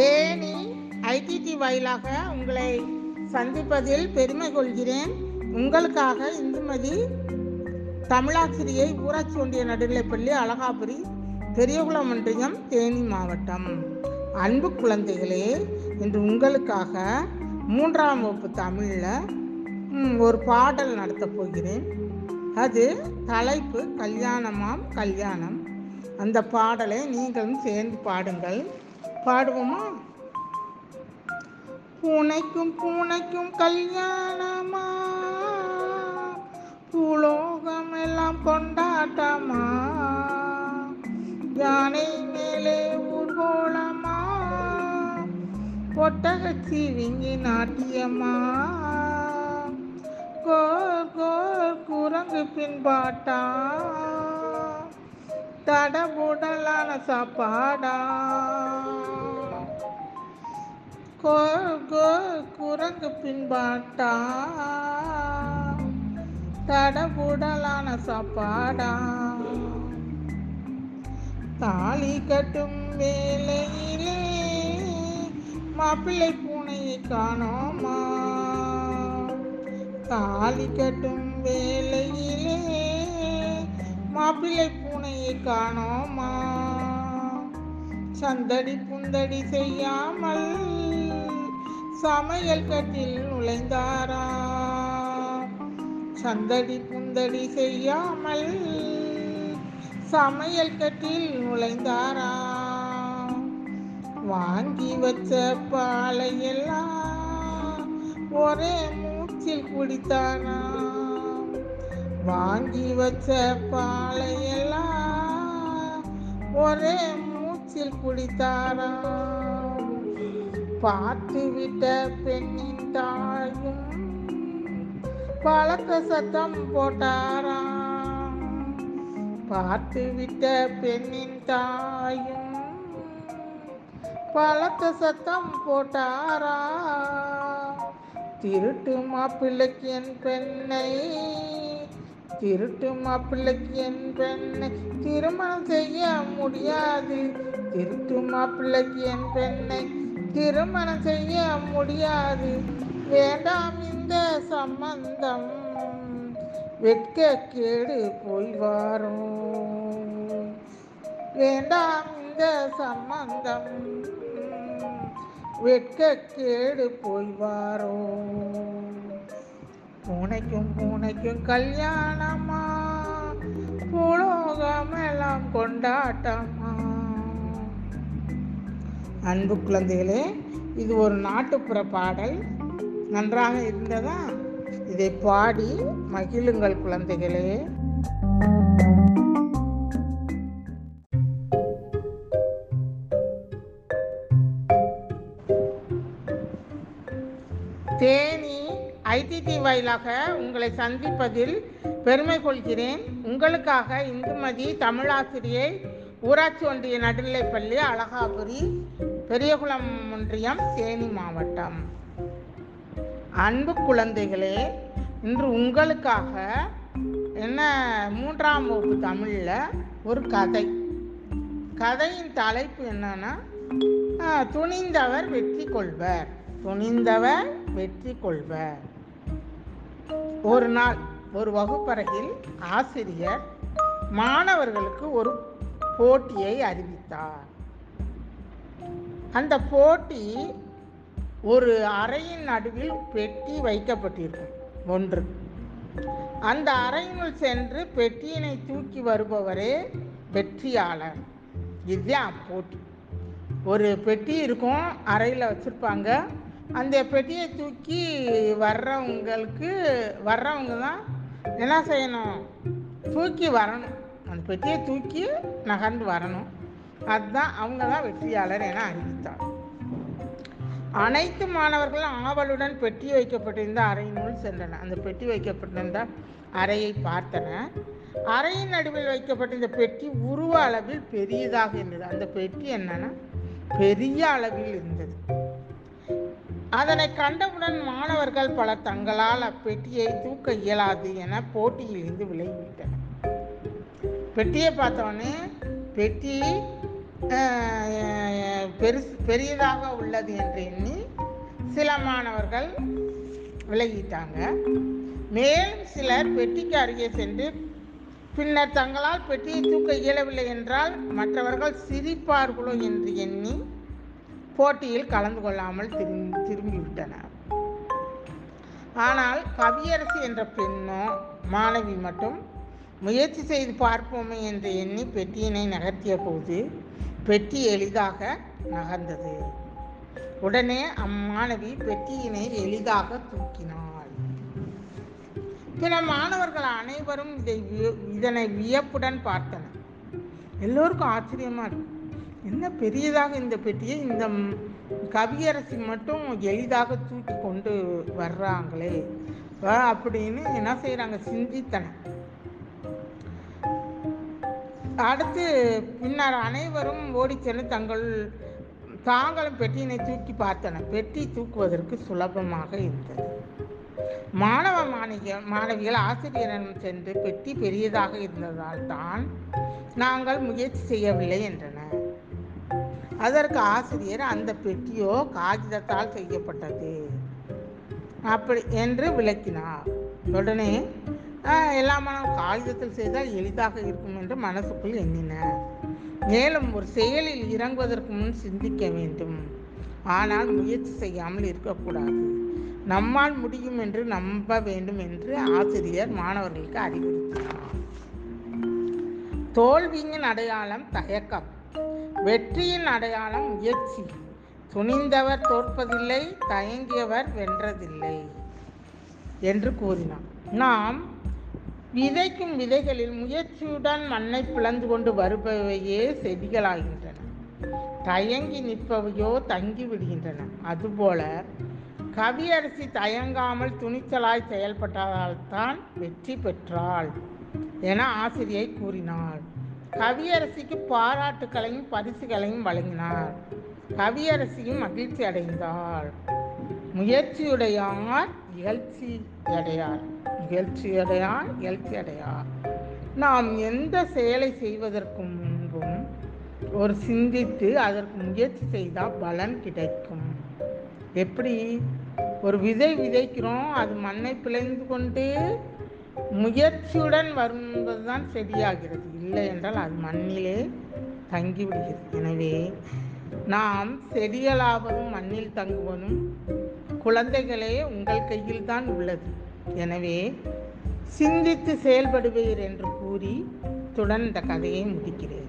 Theni IDD வாயிலாக உங்களை சந்திப்பதில் பெருமை கொள்கிறேன். உங்களுக்காக இந்துமதி தமிழாசிரியை ஊராட்சி ஒன்றிய நடுநிலைப்பள்ளி அழகாபுரி பெரியகுளம் ஒன்றியம் தேனி மாவட்டம். அன்பு குழந்தைகளே இன்று உங்களுக்காக மூன்றாம் வகுப்பு தமிழில் ஒரு பாடல் நடத்தப் போகிறேன். அது தலைப்பு கல்யாணமாம் கல்யாணம். அந்த பாடலை நீங்களும் சேர்ந்து பாடுங்கள். பாடுவோமா? பூனைக்கும் பூனைக்கும் கல்யாணமா? பூலோகம் எல்லாம் கொண்டாட்டமா? யானை மேலே ஊர்கோலமா பொட்டகச்சி விங்கி நாட்டியம்மா கோர் கோர் குரங்கு பின்பாட்டா? தடபுடலான சாப்பாடா? கோர் கோர் குரங்கு பின்பாட்டா? தடபுடலான சாப்பாடா? தாலி கட்டும் வேலையிலே மாப்பிள்ளை பூனையை காணோமா? தாலி கட்டும் வேலையிலே மாப்பிள்ளை பூனையை காணோமா? சந்தடி புந்தடி செய்யாமல் சமையல் கட்டில் நுழைந்தாரா? சந்தடி புந்தடி செய்யாமல் சமையல் கட்டில் நுழைந்தாரா? வாங்கி வச்ச பாலையெல்லாம் ஒரே மூச்சில் குடித்தானா? வாங்கி வச்ச பாலையெல்லாம் ஒரே மூச்சில் குடித்தாரா? பார்த்து விட்ட பெண்ணின் தாயும் பழக்க சத்தம் போட்டாராம் பார்த்து விட்ட பெண்ணின் தாயும் பழக்க சத்தம் போட்டாரா? திருட்டு மாப்பிள்ளைக்கு என் பெண்ணை திருட்டு மாப்பிள்ளைக்கு என் பெண்ணை திருமணம் செய்ய முடியாது. திருட்டு மாப்பிள்ளைக்கு என் பெண்ணை திருமணம் செய்ய முடியாது. வேண்டாம் இந்த சம்பந்தம். வெட்க கேடு போய் வாரும். வேண்டாம் இந்த சம்பந்தம். வெட்க கேடு போய் வாரும். பூனைக்கும் பூனைக்கும் கல்யாணமா? பூலோகமெல்லாம் கொண்டாட்டமா? அன்பு குழந்தைகளே இது ஒரு நாட்டுப்புற பாடல். நன்றாக இருந்ததா? இதை பாடி மகிழுங்கள் குழந்தைகளே. தேனி ஐடிடி வாயிலாக உங்களை சந்திப்பதில் பெருமை கொள்கிறேன். உங்களுக்காக இந்துமதி தமிழாசிரியை ஊராட்சி ஒன்றிய நடுநிலைப்பள்ளி அழகாபுரி பெரியகுளம் ஒன்றியம் தேனி மாவட்டம். அன்பு குழந்தைகளே இன்று உங்களுக்காக என்ன மூன்றாம் வகுப்பு தமிழில் ஒரு கதை. கதையின் தலைப்பு என்னன்னா துணிந்தவர் வெற்றி கொள்வர். துணிந்தவர் வெற்றி கொள்வர். ஒரு நாள் ஒரு வகுப்பறையில் ஆசிரியர் மாணவர்களுக்கு ஒரு போட்டியை அறிவித்தார். அந்த போட்டி ஒரு அறையின் நடுவில் பெட்டி வைக்கப்பட்டிருக்கும். ஒன்று. அந்த அறையினுள் சென்று பெட்டியினை தூக்கி வருபவரே வெற்றியாளர். இதுதான் போட்டி. ஒரு பெட்டி இருக்கும் அறையில் வச்சுருப்பாங்க. அந்த பெட்டியை தூக்கி வர்றவங்களுக்கு வர்றவங்க தான் என்ன செய்யணும்? தூக்கி வரணும். அந்த பெட்டியை தூக்கி நகர்ந்து வரணும். அதுதான் அவங்க தான் வெற்றியாளர் என அறிவித்தார். அனைத்து மாணவர்களும் ஆவலுடன் பெட்டி வைக்கப்பட்டிருந்த அறையினுள் சென்றன அந்த பெட்டி வைக்கப்பட்டிருந்த அறையை பார்த்தன அறையின் நடுவில் வைக்கப்பட்டிருந்த பெட்டி உருவ அளவில் பெரியதாக இருந்தது. அந்த பெட்டி என்னன்னா பெரிய அளவில் இருந்தது. அதனை கண்டவுடன் மாணவர்கள் பலர் தங்களால் அப்பெட்டியை தூக்க இயலாது என போட்டியிலிருந்து விலகிவிட்டனர். பெட்டியை பார்த்தவொடனே பெட்டி பெருசு பெரியதாக உள்ளது என்று எண்ணி சில மாணவர்கள் விலகிட்டாங்க. மேலும் சிலர் பெட்டிக்கு அருகே சென்று பின்னர் தங்களால் பெட்டியை தூக்க இயலவில்லை என்றால் மற்றவர்கள் சிரிப்பார்களோ என்று எண்ணி போட்டியில் கலந்து கொள்ளாமல் திரும்பி திரும்பிவிட்டனர். ஆனால் கவியரசி என்ற பெண்ணோ மாணவி மட்டும் முயற்சி செய்து பார்ப்போமே என்று எண்ணி பெட்டியினை நகர்த்திய போது பெட்டி எளிதாக நகர்ந்தது. உடனே அம்மாணவி பெட்டியினை எளிதாக தூக்கினாள். பிற மாணவர்கள் அனைவரும் இதை விய- இதனை வியப்புடன் பார்த்தனர். எல்லோருக்கும் ஆச்சரியமா இருக்கும் என்ன பெரியதாக இந்த பெட்டியை இந்த கவியரசி மட்டும் எளிதாக தூக்கி கொண்டு வர்றாங்களே. அப்படின்னு என்ன செய்கிறாங்க சிந்தித்தனர். அடுத்து பின்னர் அனைவரும் ஓடிச் சென்று தங்கள் தாங்களும் பெட்டியினை தூக்கி பார்த்தனர். பெட்டி தூக்குவதற்கு சுலபமாக இருந்தது. மாணவ மாணிக மாணவிகள் ஆசிரியரிடம் சென்று பெட்டி பெரியதாக இருந்ததால் தான் நாங்கள் முயற்சி செய்யவில்லை என்றனர். அதற்கு ஆசிரியர் அந்த பெட்டியோ காகிதத்தால் செய்யப்பட்டது அப்படி என்று விளக்கினார். உடனே எல்லா மனம் காகிதத்தில் செய்தால் எளிதாக இருக்கும் என்று மனசுக்குள் எண்ணினார் மேலும் ஒரு செயலில் இறங்குவதற்கு முன் சிந்திக்க வேண்டும். ஆனால் முயற்சி செய்யாமல் இருக்கக்கூடாது. நம்மால் முடியும் என்று நம்ப வேண்டும் என்று ஆசிரியர் மாணவர்களுக்கு அறிவுறுத்தினார். தோல்வியின் அடையாளம் தயக்கம். வெற்றியின் அடையாளம் முயற்சி. துணிந்தவர் தோற்பதில்லை தயங்கியவர் வென்றதில்லை என்று கூறினார். நாம் விதைக்கும் விதைகளில் முயற்சியுடன் மண்ணை பிளந்து கொண்டு வருபவையே செடிகளாகின்றன. தயங்கி நிற்பவையோ தங்கி விடுகின்றன. அதுபோல கவியரசி தயங்காமல் துணிச்சலாய் செயல்பட்டதால் தான் வெற்றி பெற்றாள் என ஆசிரியை கூறினாள். கவியரசிக்கு பாராட்டுக்களையும் பரிசுகளையும் வழங்கினார். கவியரசியும் மகிழ்ச்சி அடைந்தாள் முயற்சியுடையார் இகழ்ச்சி அடையார் இகழ்ச்சியடையார் இகழ்ச்சி அடையார். நாம் எந்த செயலை செய்வதற்கு முன்பும் ஒரு சிந்தித்து அதற்கு முயற்சி செய்தால் பலன் கிடைக்கும். எப்படி? ஒரு விதை விதைக்கிறோம் அது மண்ணை பிழைந்து கொண்டு முயற்சியுடன் வரும்போதுதான் செடியாகிறது. இல்லை என்றால் அது மண்ணிலே தங்கிவிடுகிறது. எனவே நாம் செடிகளாவதும் மண்ணில் தங்குவதும் குழந்தைகளே உங்கள் கையில் தான் உள்ளது. எனவே சிந்தித்து செயல்படுவீர் என்று கூறி துடன் இந்த கதையை முடிக்கிறேன்.